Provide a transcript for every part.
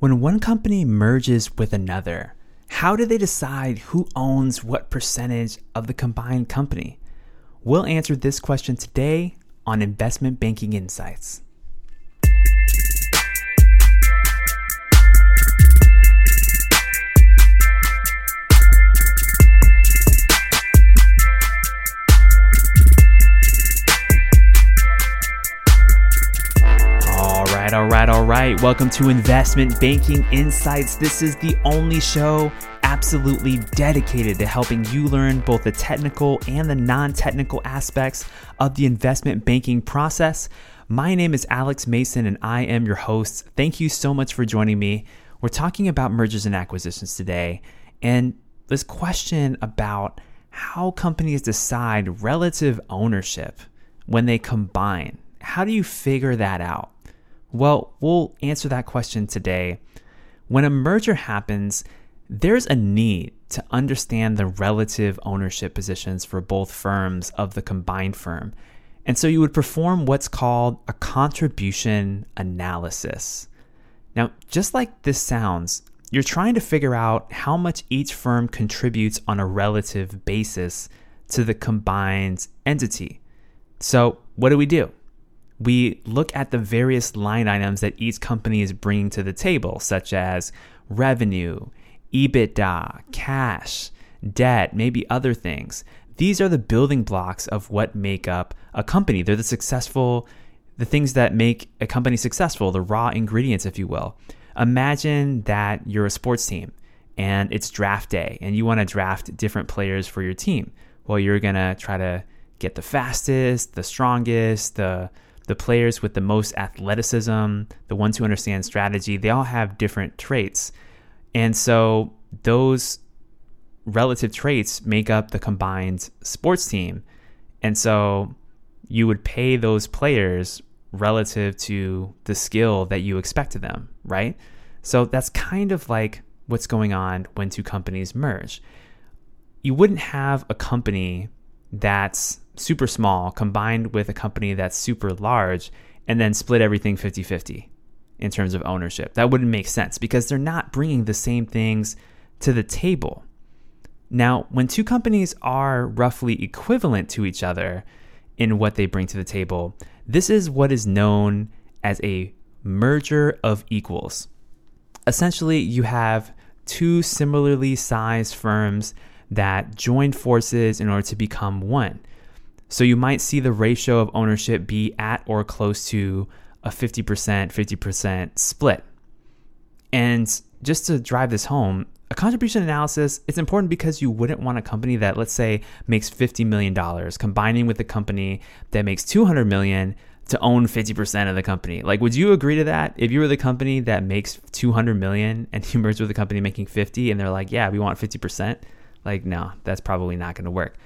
When one company merges with another, how do they decide who owns what percentage of the combined company? We'll answer this question today on Investment Banking Insights. Right, all right. Welcome to Investment Banking Insights. This is the only show absolutely dedicated to helping you learn both the technical and the non technical aspects of the investment banking process. My name is Alex Mason and I am your host. Thank you so much for joining me. We're talking about mergers and acquisitions today, and this question about how companies decide relative ownership when they combine. How do you figure that out? Well, we'll answer that question today. When a merger happens, there's a need to understand the relative ownership positions for both firms of the combined firm. And so you would perform what's called a contribution analysis. Now, just like this sounds, you're trying to figure out how much each firm contributes on a relative basis to the combined entity. So, what do we do? We look at the various line items that each company is bringing to the table, such as revenue, EBITDA, cash, debt, maybe other things. These are the building blocks of what make up a company. They're the successful, the things that make a company successful, the raw ingredients, if you will. Imagine that you're a sports team and it's draft day and you want to draft different players for your team. Well, you're going to try to get the fastest, the strongest, the the players with the most athleticism, the ones who understand strategy, they all have different traits. And so those relative traits make up the combined sports team. And so you would pay those players relative to the skill that you expect of them, right? So that's kind of like what's going on when two companies merge. You wouldn't have a company that's super small combined with a company that's super large and then split everything 50 50 in terms of ownership. That wouldn't make sense because they're not bringing the same things to the table. Now, when two companies are roughly equivalent to each other in what they bring to the table, this is what is known as a merger of equals. Essentially, you have two similarly sized firms that join forces in order to become one. So you might see the ratio of ownership be at or close to a 50% 50% split. And just to drive this home, a contribution analysis it's important because you wouldn't want a company that let's say makes 50 million dollars combining with a company that makes 200 million to own 50% of the company. Like would you agree to that? If you were the company that makes 200 million and you merge with a company making 50 and they're like, "Yeah, we want 50%." Like no, that's probably not going to work.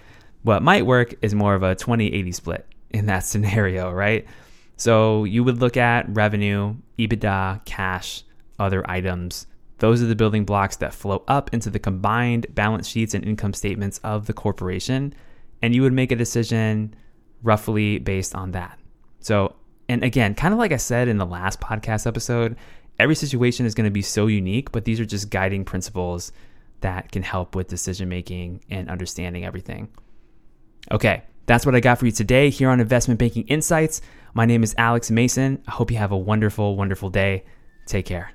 What might work is more of a 20 80 split in that scenario, right? So you would look at revenue, EBITDA, cash, other items. Those are the building blocks that flow up into the combined balance sheets and income statements of the corporation. And you would make a decision roughly based on that. So, and again, kind of like I said in the last podcast episode, every situation is going to be so unique, but these are just guiding principles that can help with decision making and understanding everything. Okay, that's what I got for you today here on Investment Banking Insights. My name is Alex Mason. I hope you have a wonderful, wonderful day. Take care.